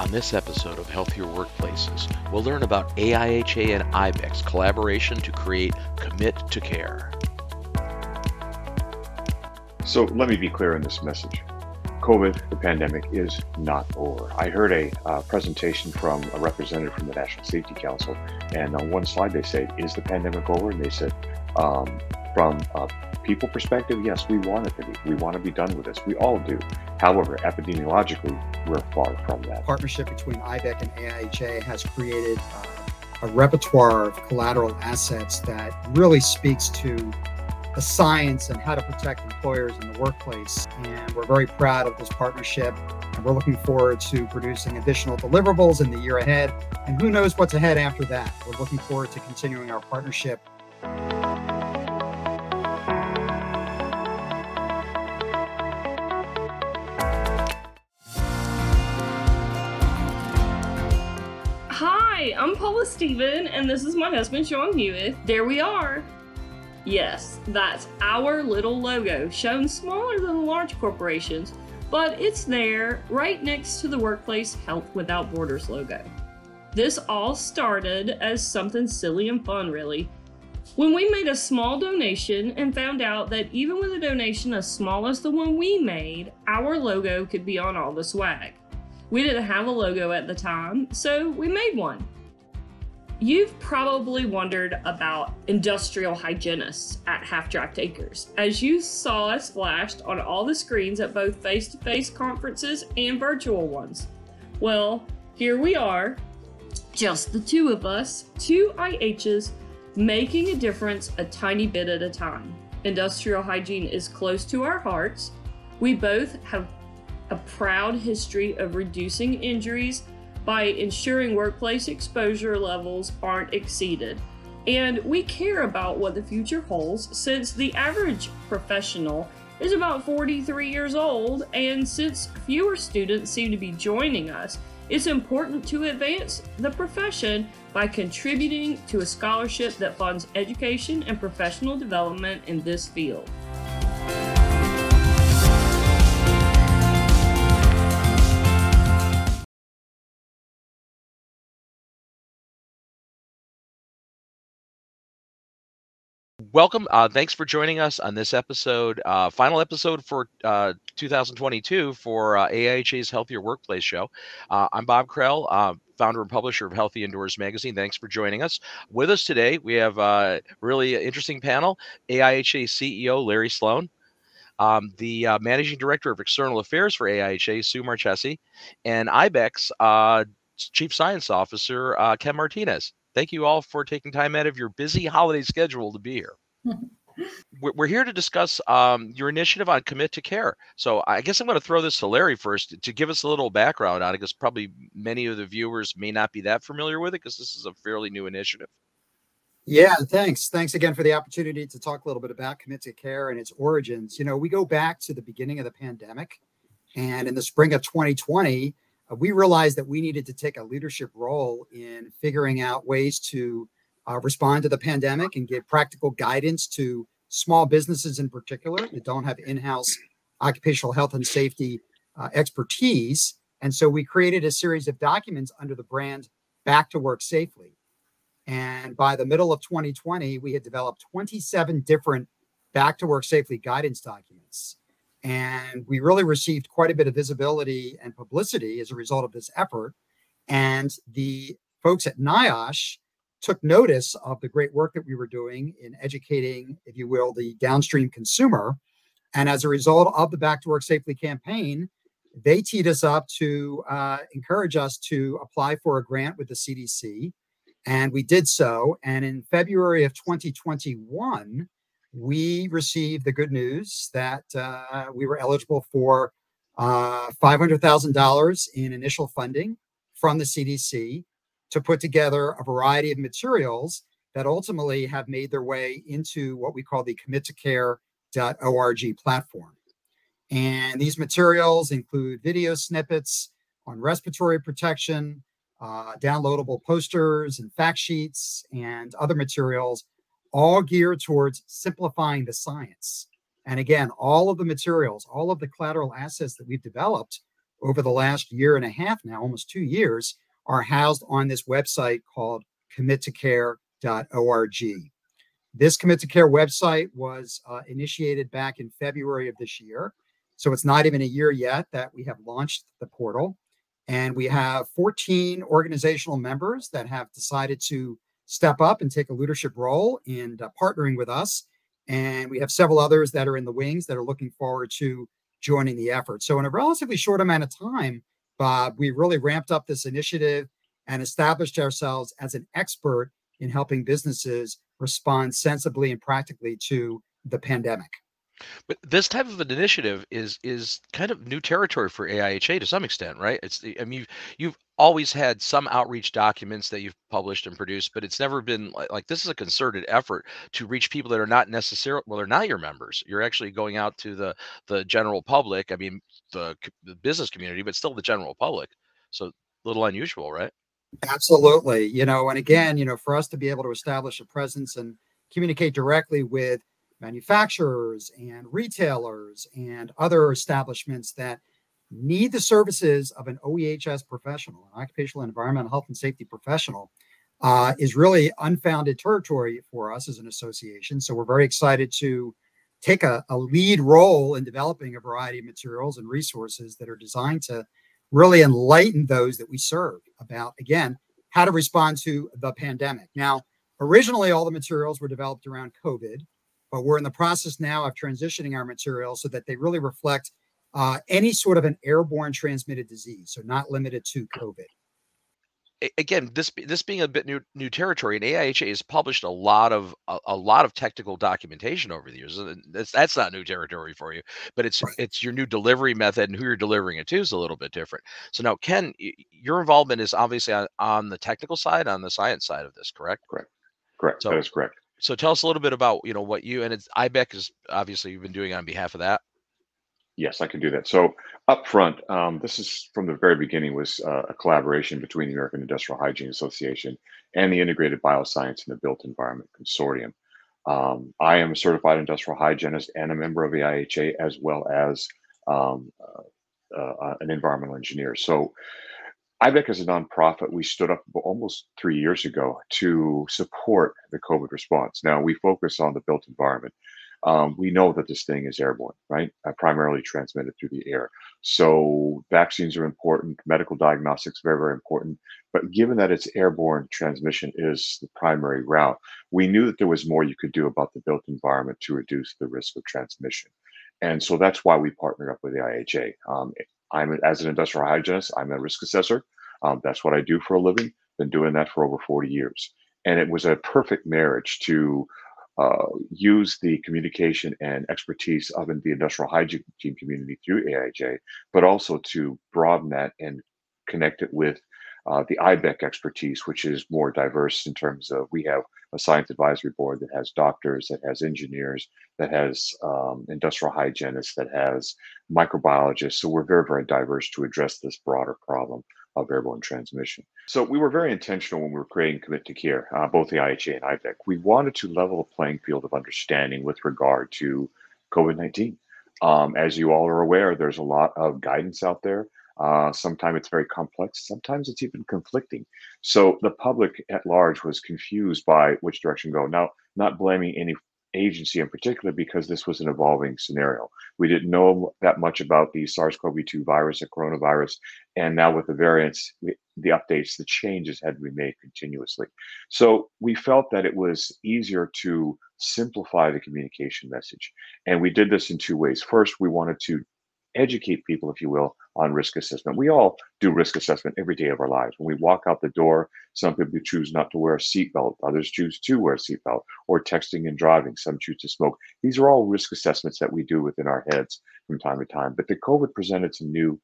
On this episode of Healthier Workplaces, we'll learn about AIHA and IBEC's collaboration to create Commit to Care. So let me be clear in this message. COVID, the pandemic, is not over. I heard a uh, presentation from a representative from the National Safety Council, and on one slide they said, Is the pandemic over? And they said, um, From a people perspective, yes, we want it to be. We want to be done with this. We all do. However, epidemiologically, we're far from that. Partnership between IBEC and AIHA has created uh, a repertoire of collateral assets that really speaks to the science and how to protect employers in the workplace. And we're very proud of this partnership. And we're looking forward to producing additional deliverables in the year ahead. And who knows what's ahead after that? We're looking forward to continuing our partnership. Hi, I'm Paula Steven, and this is my husband, Sean Hewitt. There we are. Yes, that's our little logo, shown smaller than the large corporations, but it's there right next to the Workplace Health Without Borders logo. This all started as something silly and fun, really. When we made a small donation and found out that even with a donation as small as the one we made, our logo could be on all the swag. We didn't have a logo at the time, so we made one. You've probably wondered about industrial hygienists at Half Draft Acres, as you saw us flashed on all the screens at both face to face conferences and virtual ones. Well, here we are, just the two of us, two IHs, making a difference a tiny bit at a time. Industrial hygiene is close to our hearts. We both have a proud history of reducing injuries by ensuring workplace exposure levels aren't exceeded. And we care about what the future holds since the average professional is about 43 years old, and since fewer students seem to be joining us, it's important to advance the profession by contributing to a scholarship that funds education and professional development in this field. Welcome. Uh, thanks for joining us on this episode, uh, final episode for uh, 2022 for uh, AIHA's Healthier Workplace Show. Uh, I'm Bob Krell, uh, founder and publisher of Healthy Indoors Magazine. Thanks for joining us. With us today, we have a really interesting panel AIHA CEO Larry Sloan. Um, the managing director of external affairs for AIHA, Sue Marchesi, and IBEC's chief science officer, Ken Martinez thank you all for taking time out of your busy holiday schedule to be here. We're here to discuss um, your initiative on Commit to Care. So I guess I'm going to throw this to Larry first to give us a little background on it, because probably many of the viewers may not be that familiar with it, because this is a fairly new initiative. Yeah, thanks. Thanks again for the opportunity to talk a little bit about Commit to Care and its origins. You know, we go back to the beginning of the pandemic, and in the spring of 2020, uh, we realized that we needed to take a leadership role in figuring out ways to uh, respond to the pandemic and give practical guidance to small businesses in particular that don't have in-house occupational health and safety uh, expertise. And so we created a series of documents under the brand Back to Work Safely. And by the middle of 2020, we had developed 27 different Back to Work Safely guidance documents. And we really received quite a bit of visibility and publicity as a result of this effort. And the folks at NIOSH took notice of the great work that we were doing in educating, if you will, the downstream consumer. And as a result of the Back to Work Safely campaign, they teed us up to uh, encourage us to apply for a grant with the CDC. And we did so. And in February of 2021, we received the good news that uh, we were eligible for uh, $500,000 in initial funding from the CDC to put together a variety of materials that ultimately have made their way into what we call the commit to care.org platform. And these materials include video snippets on respiratory protection, uh, downloadable posters and fact sheets, and other materials all geared towards simplifying the science. And again, all of the materials, all of the collateral assets that we've developed over the last year and a half now, almost two years, are housed on this website called committocare.org. This Commit to Care website was uh, initiated back in February of this year. So it's not even a year yet that we have launched the portal. And we have 14 organizational members that have decided to step up and take a leadership role in uh, partnering with us. And we have several others that are in the wings that are looking forward to joining the effort. So, in a relatively short amount of time, Bob, we really ramped up this initiative and established ourselves as an expert in helping businesses respond sensibly and practically to the pandemic. But this type of an initiative is is kind of new territory for AIHA to some extent, right? It's the, I mean, you've, you've always had some outreach documents that you've published and produced, but it's never been like, like this is a concerted effort to reach people that are not necessarily well, they're not your members. You're actually going out to the the general public. I mean, the, the business community, but still the general public. So a little unusual, right? Absolutely. You know, and again, you know, for us to be able to establish a presence and communicate directly with manufacturers and retailers and other establishments that need the services of an OEHS professional, an occupational and environmental health and safety professional, uh, is really unfounded territory for us as an association. So we're very excited to take a, a lead role in developing a variety of materials and resources that are designed to really enlighten those that we serve about, again, how to respond to the pandemic. Now, originally, all the materials were developed around COVID but we're in the process now of transitioning our materials so that they really reflect uh, any sort of an airborne transmitted disease, so not limited to COVID. Again, this this being a bit new new territory, and AIHA has published a lot of a, a lot of technical documentation over the years. That's that's not new territory for you, but it's right. it's your new delivery method and who you're delivering it to is a little bit different. So now, Ken, your involvement is obviously on, on the technical side, on the science side of this, correct? Correct. Correct. So, that is correct so tell us a little bit about you know what you and it's IBEC is obviously you've been doing on behalf of that. Yes, I can do that. So up front, um, this is from the very beginning was uh, a collaboration between the American Industrial Hygiene Association and the Integrated Bioscience and the Built Environment Consortium. Um, I am a certified industrial hygienist and a member of the IHA as well as um, uh, uh, an environmental engineer. So IBEC is a nonprofit. We stood up almost three years ago to support the COVID response. Now, we focus on the built environment. Um, we know that this thing is airborne, right? Uh, primarily transmitted through the air. So vaccines are important, medical diagnostics very, very important. But given that it's airborne transmission is the primary route, we knew that there was more you could do about the built environment to reduce the risk of transmission. And so that's why we partnered up with the IHA. Um, I'm as an industrial hygienist, I'm a risk assessor. Um, that's what I do for a living. Been doing that for over 40 years, and it was a perfect marriage to uh, use the communication and expertise of the industrial hygiene community through AIHA, but also to broaden that and connect it with uh, the IBEC expertise, which is more diverse in terms of we have a science advisory board that has doctors, that has engineers, that has um, industrial hygienists, that has microbiologists. So we're very, very diverse to address this broader problem of airborne transmission. So we were very intentional when we were creating Commit to Care, uh, both the IHA and IBEC. We wanted to level the playing field of understanding with regard to COVID 19. Um, as you all are aware, there's a lot of guidance out there. Uh, sometimes it's very complex. Sometimes it's even conflicting. So the public at large was confused by which direction go. Now, not blaming any agency in particular because this was an evolving scenario. We didn't know that much about the SARS-CoV-2 virus, the coronavirus, and now with the variants, the updates, the changes had to be made continuously. So we felt that it was easier to simplify the communication message, and we did this in two ways. First, we wanted to educate people, if you will, on risk assessment. We all do risk assessment every day of our lives. When we walk out the door, some people choose not to wear a seatbelt, others choose to wear a seatbelt, or texting and driving, some choose to smoke. These are all risk assessments that we do within our heads from time to time. But the COVID presented some new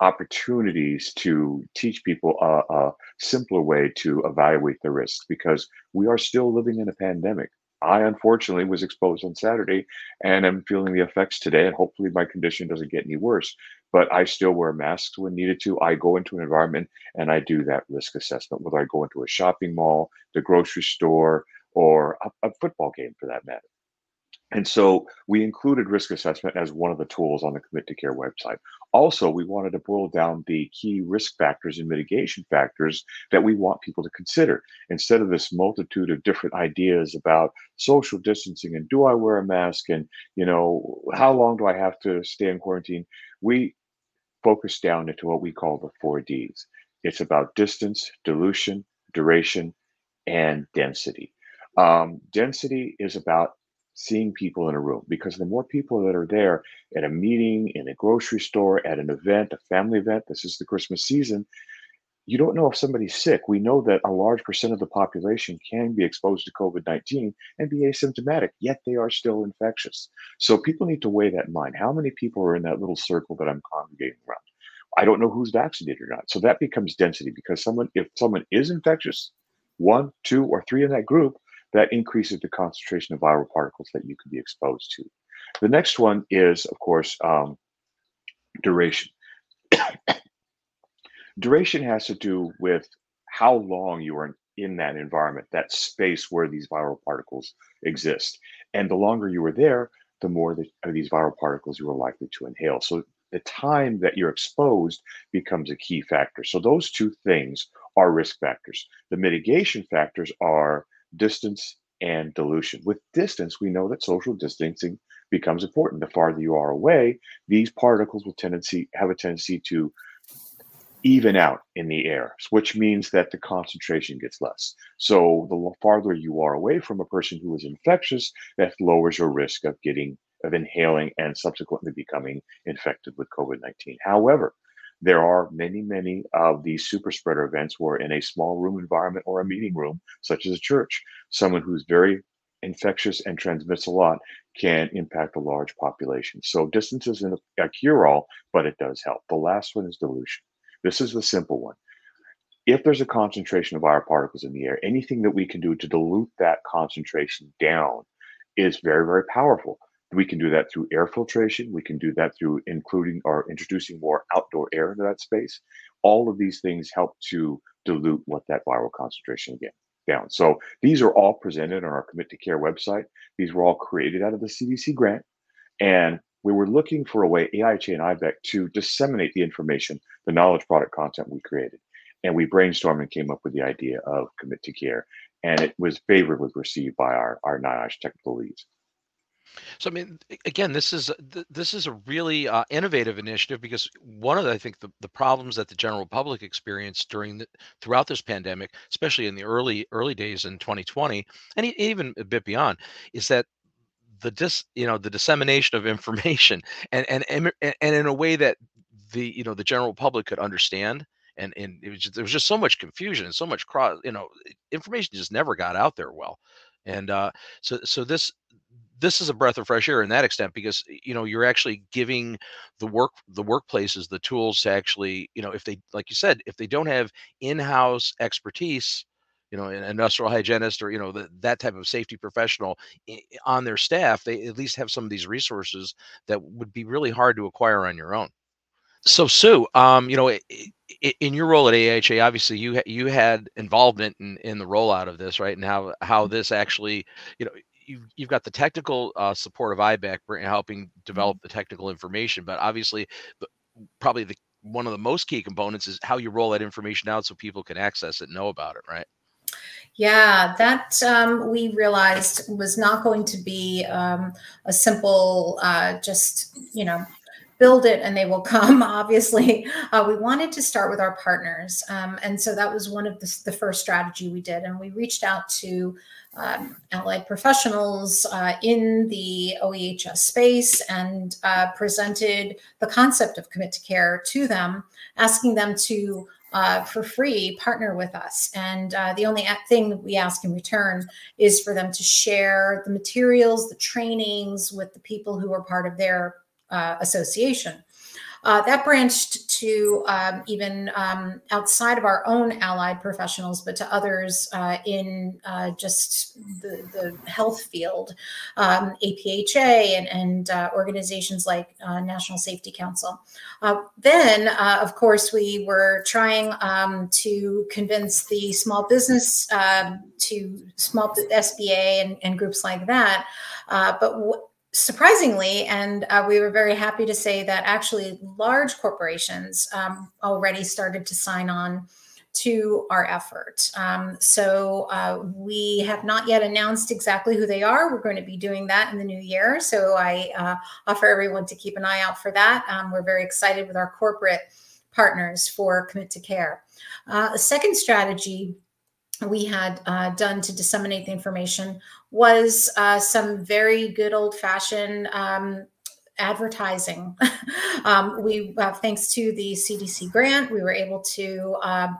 opportunities to teach people a, a simpler way to evaluate the risk because we are still living in a pandemic. I unfortunately was exposed on Saturday and I'm feeling the effects today. And hopefully my condition doesn't get any worse. But I still wear masks when needed to. I go into an environment and I do that risk assessment, whether I go into a shopping mall, the grocery store, or a, a football game for that matter. And so we included risk assessment as one of the tools on the Commit to Care website. Also, we wanted to boil down the key risk factors and mitigation factors that we want people to consider instead of this multitude of different ideas about social distancing and do I wear a mask and you know how long do I have to stay in quarantine. We focus down into what we call the four Ds. It's about distance, dilution, duration, and density. Um, density is about seeing people in a room because the more people that are there at a meeting, in a grocery store, at an event, a family event, this is the Christmas season, you don't know if somebody's sick. We know that a large percent of the population can be exposed to COVID 19 and be asymptomatic, yet they are still infectious. So people need to weigh that in mind. How many people are in that little circle that I'm congregating around? I don't know who's vaccinated or not. So that becomes density because someone, if someone is infectious, one, two, or three in that group, that increases the concentration of viral particles that you could be exposed to. The next one is, of course, um, duration. duration has to do with how long you are in that environment, that space where these viral particles exist. And the longer you are there, the more the, of these viral particles you are likely to inhale. So the time that you're exposed becomes a key factor. So those two things are risk factors. The mitigation factors are distance and dilution. With distance, we know that social distancing becomes important. The farther you are away, these particles will tendency have a tendency to even out in the air, which means that the concentration gets less. So the farther you are away from a person who is infectious, that lowers your risk of getting of inhaling and subsequently becoming infected with COVID-19. However, there are many, many of these super spreader events where in a small room environment or a meeting room, such as a church, someone who's very infectious and transmits a lot can impact a large population. So distance isn't a cure-all, but it does help. The last one is dilution. This is the simple one. If there's a concentration of viral particles in the air, anything that we can do to dilute that concentration down is very, very powerful. We can do that through air filtration. We can do that through including or introducing more outdoor air into that space. All of these things help to dilute what that viral concentration again down. So these are all presented on our Commit to Care website. These were all created out of the CDC grant. And we were looking for a way, AIHA and IBEC, to disseminate the information, the knowledge product content we created. And we brainstormed and came up with the idea of Commit to Care. And it was favorably received by our, our NIOSH technical leads. So I mean, again, this is this is a really uh, innovative initiative because one of the, I think the, the problems that the general public experienced during the throughout this pandemic, especially in the early early days in 2020, and even a bit beyond, is that the dis you know the dissemination of information and and and in a way that the you know the general public could understand and and it was just, there was just so much confusion and so much cross you know information just never got out there well. And uh so so this this is a breath of fresh air in that extent because you know you're actually giving the work the workplaces the tools to actually you know if they like you said if they don't have in-house expertise you know an industrial hygienist or you know the, that type of safety professional on their staff they at least have some of these resources that would be really hard to acquire on your own so sue um, you know in your role at AIHA, obviously you you had involvement in, in the rollout of this, right? And how how this actually, you know, you've you've got the technical uh, support of IBEC helping mm-hmm. develop the technical information, but obviously, the, probably the one of the most key components is how you roll that information out so people can access it and know about it, right? Yeah, that um, we realized was not going to be um, a simple, uh, just you know, build it and they will come. Obviously, uh, we wanted to start with our partners, um, and so that was one of the, the, first strategy we did. And we reached out to um, allied professionals uh, in the OEHS space and uh, presented the concept of commit to care to them, asking them to uh, for free partner with us. And uh, the only thing we ask in return is for them to share the materials, the trainings with the people who are part of their uh, association. Uh, that branched to um, even um, outside of our own allied professionals, but to others uh, in uh, just the, the, health field, um, APHA and, and uh, organizations like uh, National Safety Council. Uh, then, of course, we were trying um, to convince the small business um, to small SBA and, and, groups like that. but surprisingly, and uh, we were very happy to say that actually large corporations um, already started to sign on to our effort. Um, so uh, we have not yet announced exactly who they are. We're going to be doing that in the new year. So I uh, offer everyone to keep an eye out for that. Um, we're very excited with our corporate partners for Commit to Care. Uh, a second strategy we had uh, done to disseminate the information was uh, some very good old fashioned um, advertising. um, we, uh, thanks to the CDC grant, we were able to um,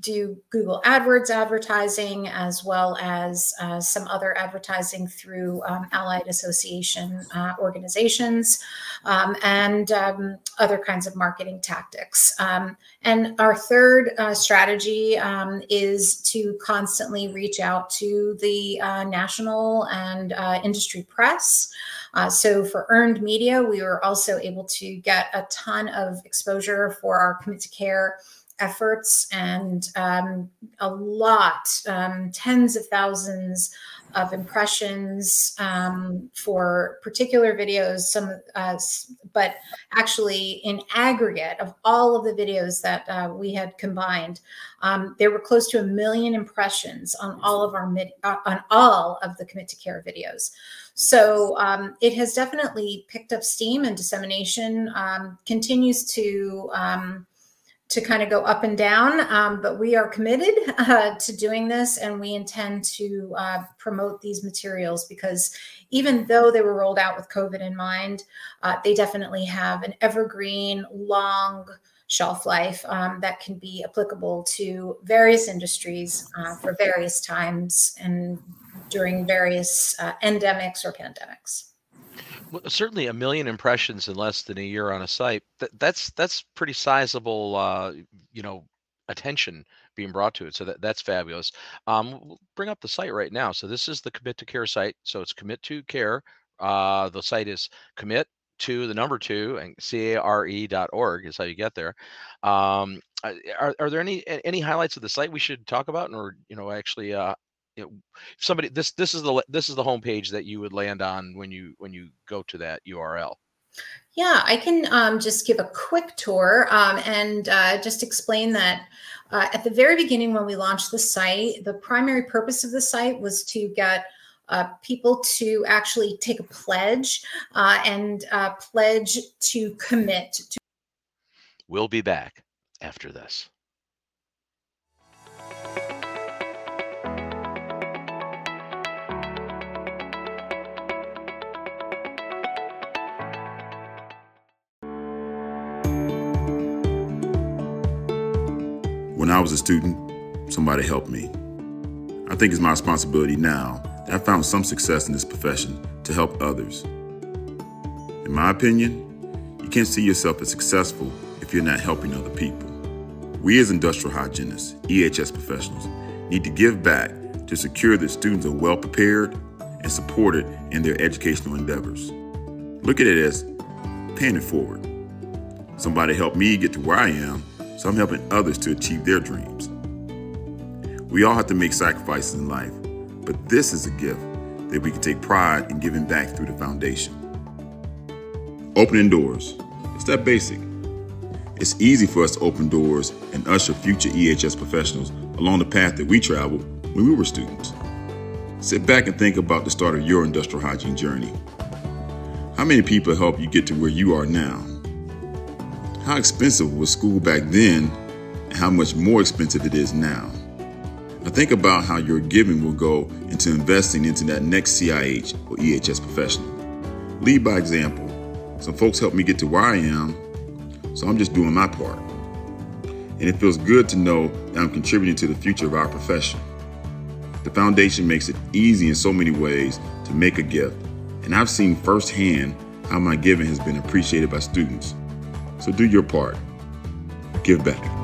do Google AdWords advertising as well as uh, some other advertising through um, Allied Association uh, organizations um, and um, other kinds of marketing tactics. Um, and our third uh, strategy um, is to constantly reach out to the uh, national and uh, industry press. Uh, so for earned media, we were also able to get a ton of exposure for our commit to care efforts and um, a lot, um, tens of thousands of impressions um, for particular videos. Some, uh, but actually, in aggregate of all of the videos that uh, we had combined, um, there were close to a million impressions on all of our mid, uh, on all of the commit to care videos. So um, it has definitely picked up steam and dissemination um, continues to to kind of go up and down, um, but we are committed uh, to doing this and we intend to uh, promote these materials because even though they were rolled out with COVID in mind, uh, they definitely have an evergreen, long shelf life um, that can be applicable to various industries uh, for various times and during various uh, endemics or pandemics certainly a million impressions in less than a year on a site. That, that's that's pretty sizable, uh, you know, attention being brought to it. So that that's fabulous. Um, we'll bring up the site right now. So this is the Commit to Care site. So it's Commit to Care. Uh, the site is commit to the number two and care.org is how you get there. Um, are, are there any any highlights of the site we should talk about, or you know, actually uh, you know, somebody this this is the this is the homepage that you would land on when you when you go to that URL. Yeah, I can um, just give a quick tour um, and uh, just explain that uh, at the very beginning when we launched the site, the primary purpose of the site was to get uh, people to actually take a pledge uh, and uh, pledge to commit to. We'll be back after this. When I was a student, somebody helped me. I think it's my responsibility now that I found some success in this profession to help others. In my opinion, you can't see yourself as successful if you're not helping other people. We as industrial hygienists, EHS professionals, need to give back to secure that students are well prepared and supported in their educational endeavors. Look at it as paying it forward. Somebody helped me get to where I am so I'm helping others to achieve their dreams. We all have to make sacrifices in life, but this is a gift that we can take pride in giving back through the foundation. Opening doors. It's that basic. It's easy for us to open doors and usher future EHS professionals along the path that we traveled when we were students. Sit back and think about the start of your industrial hygiene journey. How many people helped you get to where you are now? How expensive was school back then and how much more expensive it is now? Now think about how your giving will go into investing into that next CIH or EHS professional. Lead by example. Some folks helped me get to where I am, so I'm just doing my part. And it feels good to know that I'm contributing to the future of our profession. The foundation makes it easy in so many ways to make a gift, and I've seen firsthand how my giving has been appreciated by students So do your part. Give back.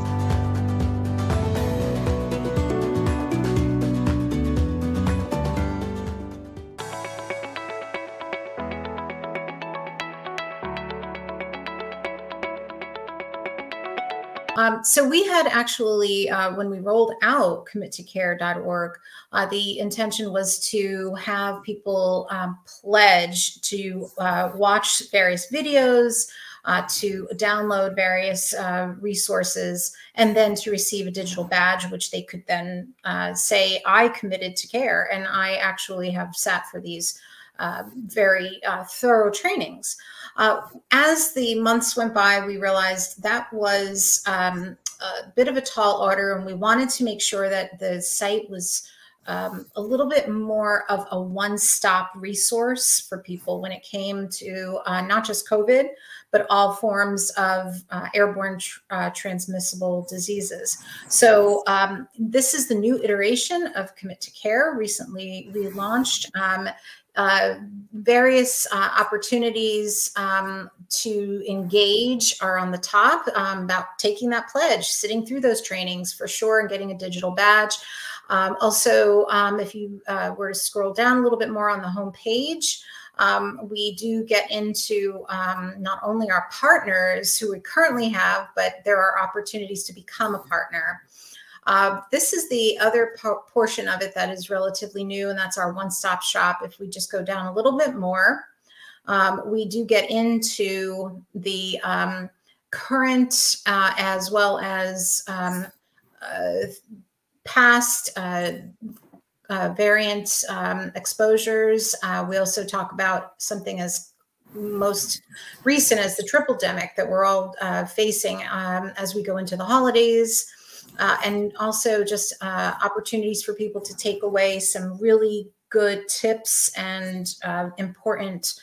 Um, so we had actually, uh, when we rolled out committocare.org, uh, the intention was to have people um, pledge to uh, watch various videos, uh, to download various uh, resources, and then to receive a digital badge, which they could then uh, say, I committed to care. And I actually have sat for these very thorough trainings. Uh, as the months went by, we realized that was um, a bit of a tall order, and we wanted to make sure that the site was um, a little bit more of a one stop resource for people when it came to uh, not just COVID, but all forms of uh, airborne tr- uh, transmissible diseases. So, um, this is the new iteration of Commit to Care, recently relaunched. Um, uh, various uh, opportunities um, to engage are on the top um, about taking that pledge, sitting through those trainings for sure, and getting a digital badge. Um, also, um, if you uh, were to scroll down a little bit more on the home page, um, we do get into um, not only our partners who we currently have, but there are opportunities to become a partner. Uh, this is the other po- portion of it that is relatively new, and that's our one stop shop. If we just go down a little bit more, um, we do get into the um, current uh, as well as um, uh, past uh, uh, variant um, exposures. Uh, we also talk about something as most recent as the triple demic that we're all facing um, as we go into the holidays uh, and also just uh, opportunities for people to take away some really good tips and uh, important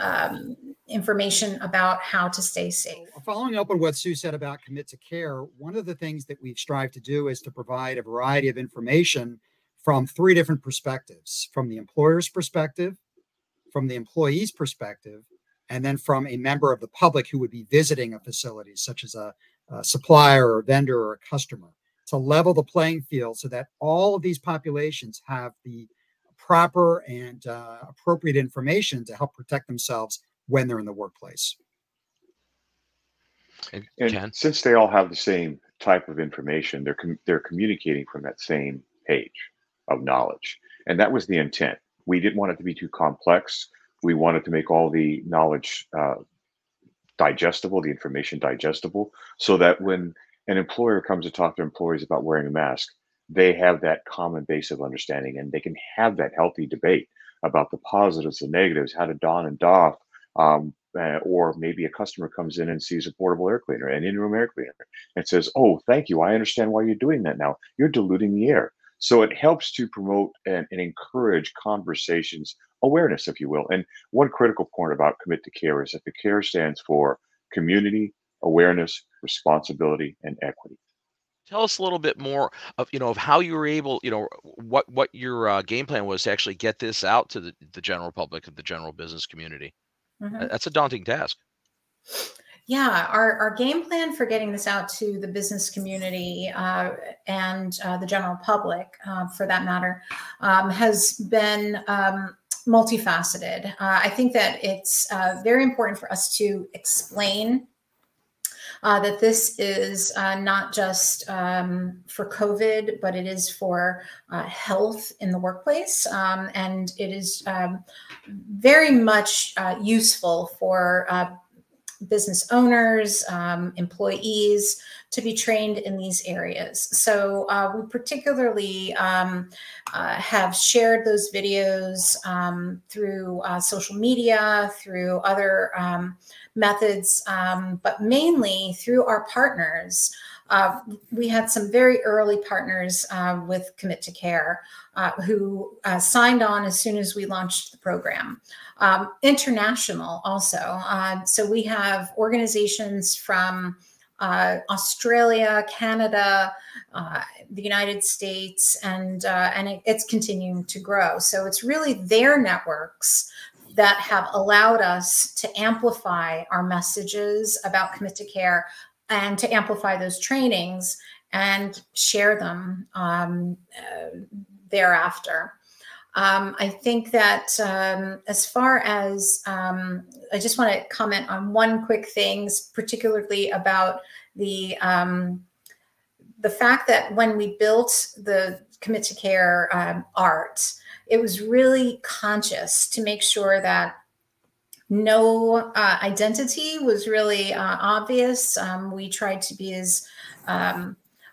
um, information about how to stay safe. Following up on what Sue said about commit to care, one of the things that we've strived to do is to provide a variety of information from three different perspectives from the employer's perspective, from the employee's perspective, and then from a member of the public who would be visiting a facility, such as a, a supplier or a vendor or a customer to level the playing field so that all of these populations have the proper and uh, appropriate information to help protect themselves when they're in the workplace. And, and since they all have the same type of information, they're com- they're communicating from that same page of knowledge, and that was the intent. We didn't want it to be too complex. We wanted to make all the knowledge uh, digestible, the information digestible, so that when an employer comes to talk to employees about wearing a mask, they have that common base of understanding and they can have that healthy debate about the positives, the negatives, how to don and doff. Um, uh, or maybe a customer comes in and sees a portable air cleaner, an in-room air cleaner, and says, "Oh, thank you. I understand why you're doing that now. You're diluting the air." So it helps to promote and, and encourage conversations, awareness, if you will. And one critical point about commit to care is that the care stands for community, awareness, responsibility, and equity. Tell us a little bit more of you know of how you were able, you know, what what your uh, game plan was to actually get this out to the, the general public, and the general business community. Mm-hmm. That's a daunting task. Yeah, our, our game plan for getting this out to the business community uh, and uh, the general public, uh, for that matter, um, has been um, multifaceted. Uh, I think that it's uh, very important for us to explain uh, that this is uh, not just um, for COVID, but it is for uh, health in the workplace. Um, and it is um, very much uh, useful for business owners, um, employees to be trained in these areas. So uh, we particularly um, uh, have shared those videos um, through uh, social media, through other um, methods, um, but mainly through our partners. Uh, we had some very early partners uh, with Commit to Care uh, who uh, signed on as soon as we launched the program. Um, international also. Uh, so we have organizations from uh, Australia, Canada, the United States, and and it, it's continuing to grow. So it's really their networks that have allowed us to amplify our messages about commit to care and to amplify those trainings and share them um, uh, thereafter. Um, I think that um, as far as um, I just want to comment on one quick thing, particularly about the um, the fact that when we built the commit to care um, art, it was really conscious to make sure that no uh, identity was really uh, obvious. Um, we tried to be as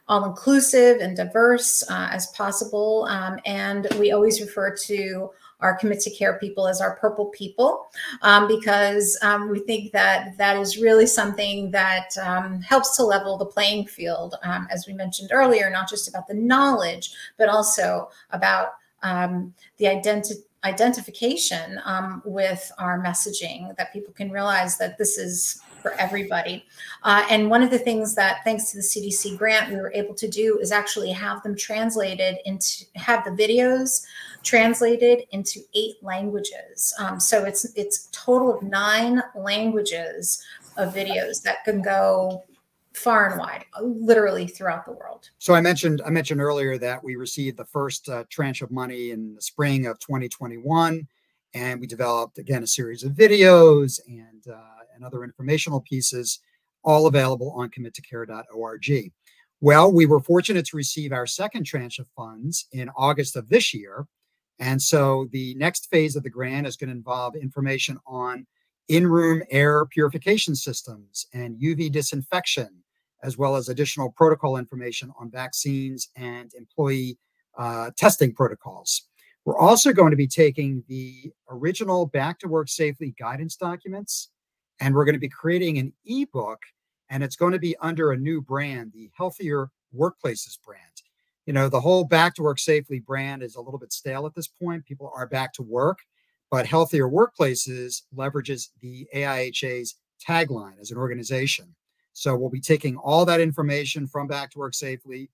all inclusive and diverse uh, as possible. Um, and we always refer to our commit to care people as our purple people um, because um, we think that that is really something that um, helps to level the playing field, um, as we mentioned earlier, not just about the knowledge, but also about um, the identity identification um, with our messaging that people can realize that this is for everybody. Uh, and one of the things that, thanks to the CDC grant, we were able to do is actually have them translated into, have the videos translated into eight languages. Um, so it's it's total of nine languages of videos that can go far and wide, literally throughout the world. So I mentioned I mentioned earlier that we received the first uh, tranche of money in the spring of 2021, and we developed again a series of videos and uh, and other informational pieces, all available on committocare.org. Well, we were fortunate to receive our second tranche of funds in August of this year. And so the next phase of the grant is going to involve information on in room air purification systems and UV disinfection, as well as additional protocol information on vaccines and employee uh, testing protocols. We're also going to be taking the original Back to Work Safely guidance documents and we're going to be creating an ebook and it's going to be under a new brand, the Healthier Workplaces brand. You know, the whole Back to Work Safely brand is a little bit stale at this point. People are back to work, but Healthier Workplaces leverages the AIHA's tagline as an organization. So we'll be taking all that information from Back to Work Safely,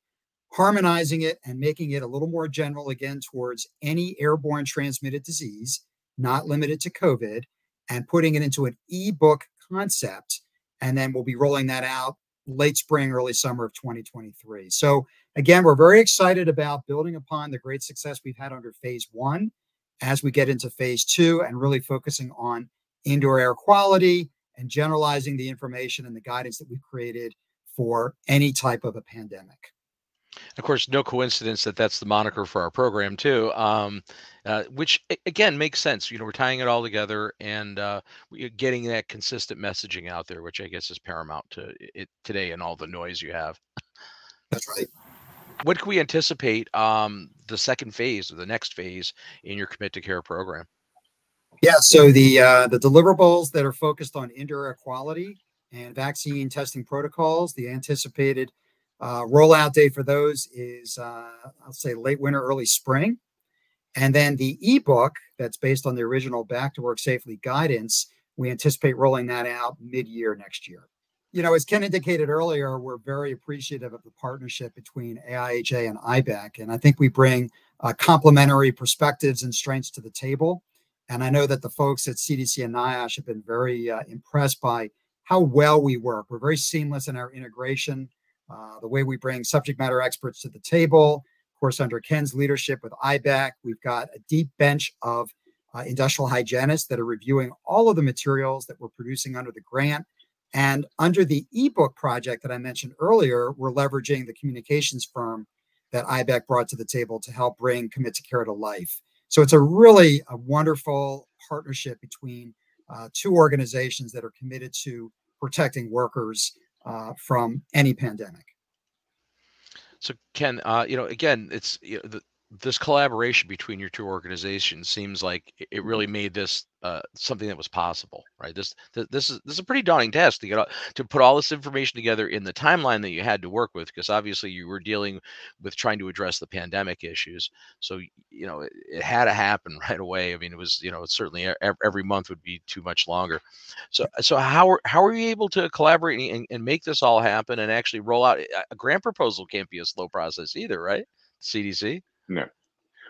harmonizing it and making it a little more general again towards any airborne transmitted disease, not limited to COVID, and putting it into an ebook concept. And then we'll be rolling that out late spring, early summer of 2023. So, again, we're very excited about building upon the great success we've had under phase one as we get into phase two and really focusing on indoor air quality and generalizing the information and the guidance that we've created for any type of a pandemic. Of course, no coincidence that that's the moniker for our program too, um, uh, which again makes sense. You know, we're tying it all together and uh, getting that consistent messaging out there, which I guess is paramount to it today and all the noise you have. That's right. What can we anticipate um, the second phase or the next phase in your Commit to Care program? Yeah, so the uh, the deliverables that are focused on indoor air quality and vaccine testing protocols, the anticipated uh, rollout date for those is, uh, I'll say, late winter, early spring. And then the ebook that's based on the original Back to Work Safely guidance, we anticipate rolling that out mid year next year. You know, as Ken indicated earlier, we're very appreciative of the partnership between AIHA and IBEC. And I think we bring uh, complementary perspectives and strengths to the table. And I know that the folks at CDC and NIOSH have been very uh, impressed by how well we work. We're very seamless in our integration. Uh, the way we bring subject matter experts to the table. Of course, under Ken's leadership with IBEC, we've got a deep bench of uh, industrial hygienists that are reviewing all of the materials that we're producing under the grant. And under the ebook project that I mentioned earlier, we're leveraging the communications firm that IBEC brought to the table to help bring Commit to Care to life. So it's a really a wonderful partnership between uh, two organizations that are committed to protecting workers uh, from any pandemic. So Ken, uh, you know, again, it's you know, the, this collaboration between your two organizations seems like it really made this uh, something that was possible, right? This this is this is a pretty daunting task to get to put all this information together in the timeline that you had to work with, because obviously you were dealing with trying to address the pandemic issues. So you know it, it had to happen right away. I mean, it was you know certainly every month would be too much longer. So so how are how are you able to collaborate and, and make this all happen and actually roll out a grant proposal? Can't be a slow process either, right? CDC. No.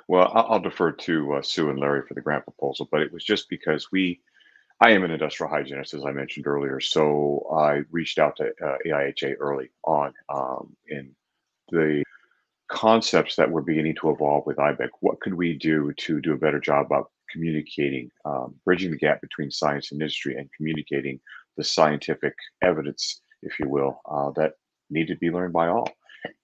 Well, I'll, I'll defer to uh, Sue and Larry for the grant proposal, but it was just because we, I am an industrial hygienist, as I mentioned earlier, so I reached out to uh, AIHA early on um, in the concepts that were beginning to evolve with IBEC. What could we do to do a better job of communicating, um, bridging the gap between science and industry, and communicating the scientific evidence, if you will, uh, that needed to be learned by all.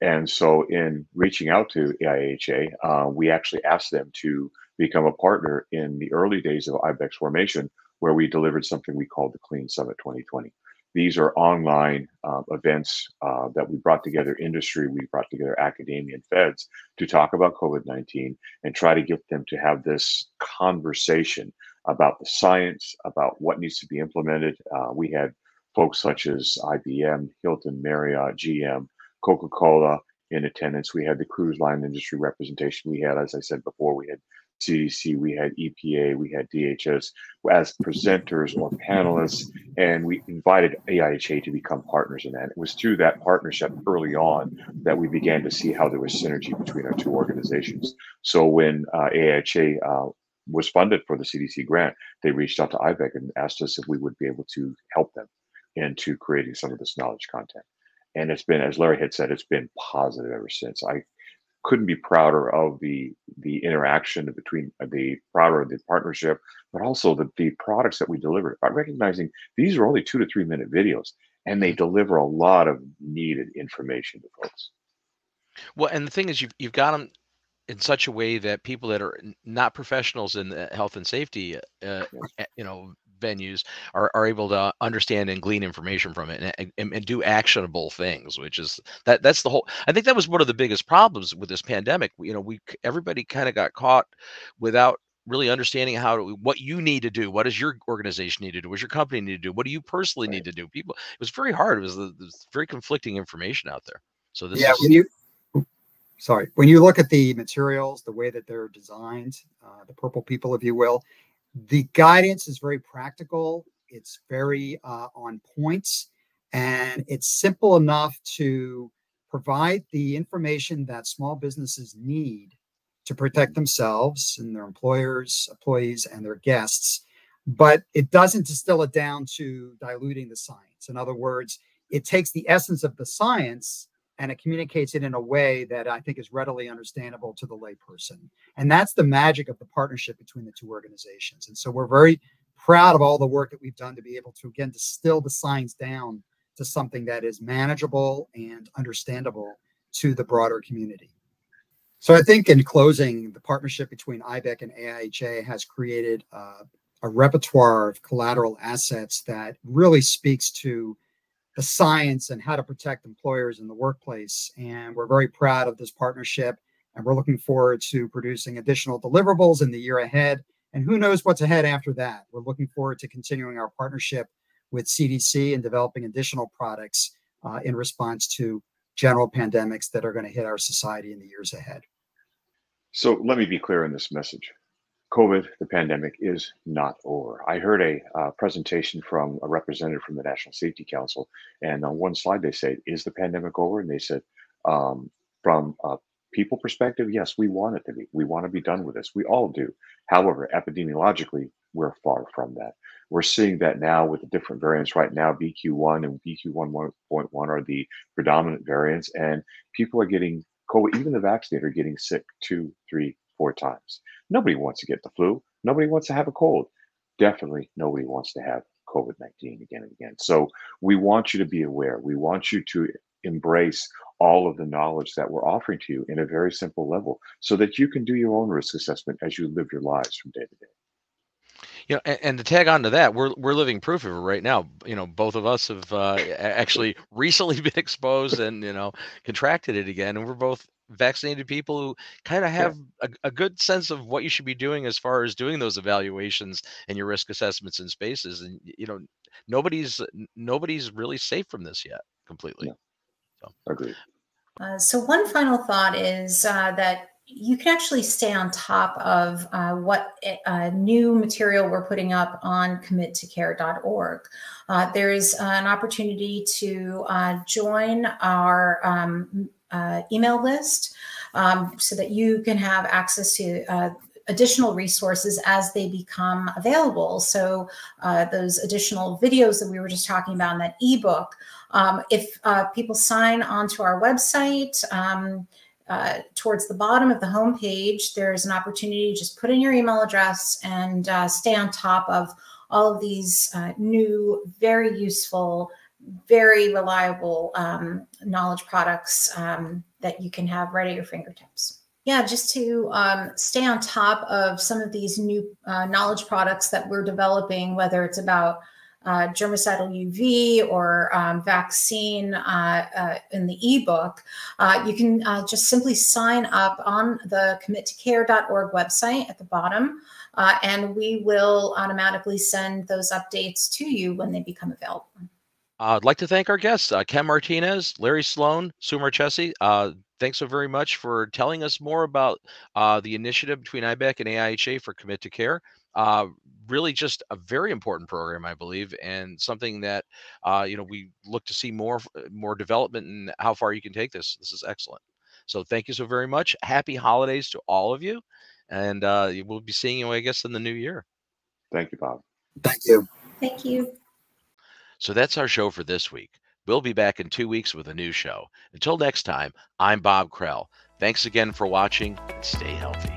And so, in reaching out to AIHA, uh, we actually asked them to become a partner in the early days of IBEC's formation, where we delivered something we called the Clean Summit 2020. These are online uh, events uh, that we brought together industry, we brought together academia and feds to talk about COVID 19 and try to get them to have this conversation about the science, about what needs to be implemented. Uh, we had folks such as IBM, Hilton, Marriott, GM, Coca Cola in attendance. We had the cruise line industry representation. We had, as I said before, we had CDC, we had EPA, we had DHS as presenters or panelists, and we invited AIHA to become partners in that. It was through that partnership early on that we began to see how there was synergy between our two organizations. So when uh, AIHA uh, was funded for the CDC grant, they reached out to IBEC and asked us if we would be able to help them into creating some of this knowledge content. And it's been, as Larry had said, it's been positive ever since. I couldn't be prouder of the the interaction between uh, the prouder of the partnership, but also the, the products that we deliver. By recognizing these are only two to three minute videos, and they deliver a lot of needed information to folks. Well, and the thing is, you've you've got them in such a way that people that are not professionals in health and safety, uh, you know, venues are, are able to understand and glean information from it and, and, and, do actionable things which is that that's the whole i think that was one of the biggest problems with this pandemic. You know we everybody kind of got caught without really understanding how to what you need to do what does your organization need to do what does your company need to do what do you personally right. need to do? People it was very hard it was, it was very conflicting information out there. So this yeah is, when you sorry when you look at the materials the way that they're designed uh, the purple people if you will the guidance is very practical. It's very uh, on points, and it's simple enough to provide the information that small businesses need to protect themselves and their employers, employees, and their guests. But it doesn't distill it down to diluting the science. In other words, it takes the essence of the science and it communicates it in a way that I think is readily understandable to the layperson. And that's the magic of the partnership between the two organizations. And so we're very proud of all the work that we've done to be able to again distill the science down to something that is manageable and understandable to the broader community. So I think in closing, the partnership between IBEC and AIHA has created uh, a repertoire of collateral assets that really speaks to the science and how to protect employers in the workplace. And we're very proud of this partnership. And we're looking forward to producing additional deliverables in the year ahead. And who knows what's ahead after that? We're looking forward to continuing our partnership with CDC and developing additional products uh, in response to general pandemics that are going to hit our society in the years ahead. So let me be clear in this message. COVID, the pandemic, is not over. I heard a uh, presentation from a representative from the National Safety Council, and on one slide they said, "Is the pandemic over?" And they said, um, "From a people perspective, yes, we want it to be. We want to be done with this. We all do. However, epidemiologically, we're far from that. We're seeing that now with the different variants. Right now, BQ1 and BQ1.1 are the predominant variants, and people are getting COVID. Even the vaccinated are getting sick two, three, four times." Nobody wants to get the flu. Nobody wants to have a cold. Definitely nobody wants to have COVID 19 again and again. So we want you to be aware. We want you to embrace all of the knowledge that we're offering to you in a very simple level so that you can do your own risk assessment as you live your lives from day to day you know and, and, to tag on to that we're we're living proof of it right now you know both of us have uh, actually recently been exposed and you know contracted it again and we're both vaccinated people who kind of have yeah. a, a, good sense of what you should be doing as far as doing those evaluations and your risk assessments in spaces and you know nobody's nobody's really safe from this yet completely yeah. so agreed uh, so one final thought is uh, that you can actually stay on top of uh, what eh, uh, new material we're putting up on committocare.org. Uh, there is an opportunity to uh, join our um, uh, email list. um, so that you can have access to uh, additional resources as they become available. So uh, those additional videos that we were just talking about in that ebook, um, if uh, people sign onto our website, um, uh, towards the bottom of the homepage, there's an opportunity to just put in your email address and uh, stay on top of all of these uh, new, very useful, very reliable um, knowledge products um, that you can have right at your fingertips. Yeah, just to um, stay on top of some of these new uh, knowledge products that we're developing, whether it's about uh, germicidal UV or um, vaccine uh, uh, in the ebook, uh, you can uh, just simply sign up on the committocare.org website at the bottom, and we will automatically send those updates to you when they become available. I'd like to thank our guests, Ken Martinez, Larry Sloan, Sue Marchesi. thanks so very much for telling us more about the initiative between IBEC and AIHA for Commit to Care. Uh, really just a very important program, I believe, and something that uh, you know we look to see more uh, more development and how far you can take this. This is excellent. So thank you so very much. Happy holidays to all of you, and uh, we'll be seeing you, I guess, in the new year. Thank you, Bob. Thank you. Thank you. So that's our show for this week. We'll be back in two weeks with a new show. Until next time, I'm Bob Krell. Thanks again for watching and stay healthy.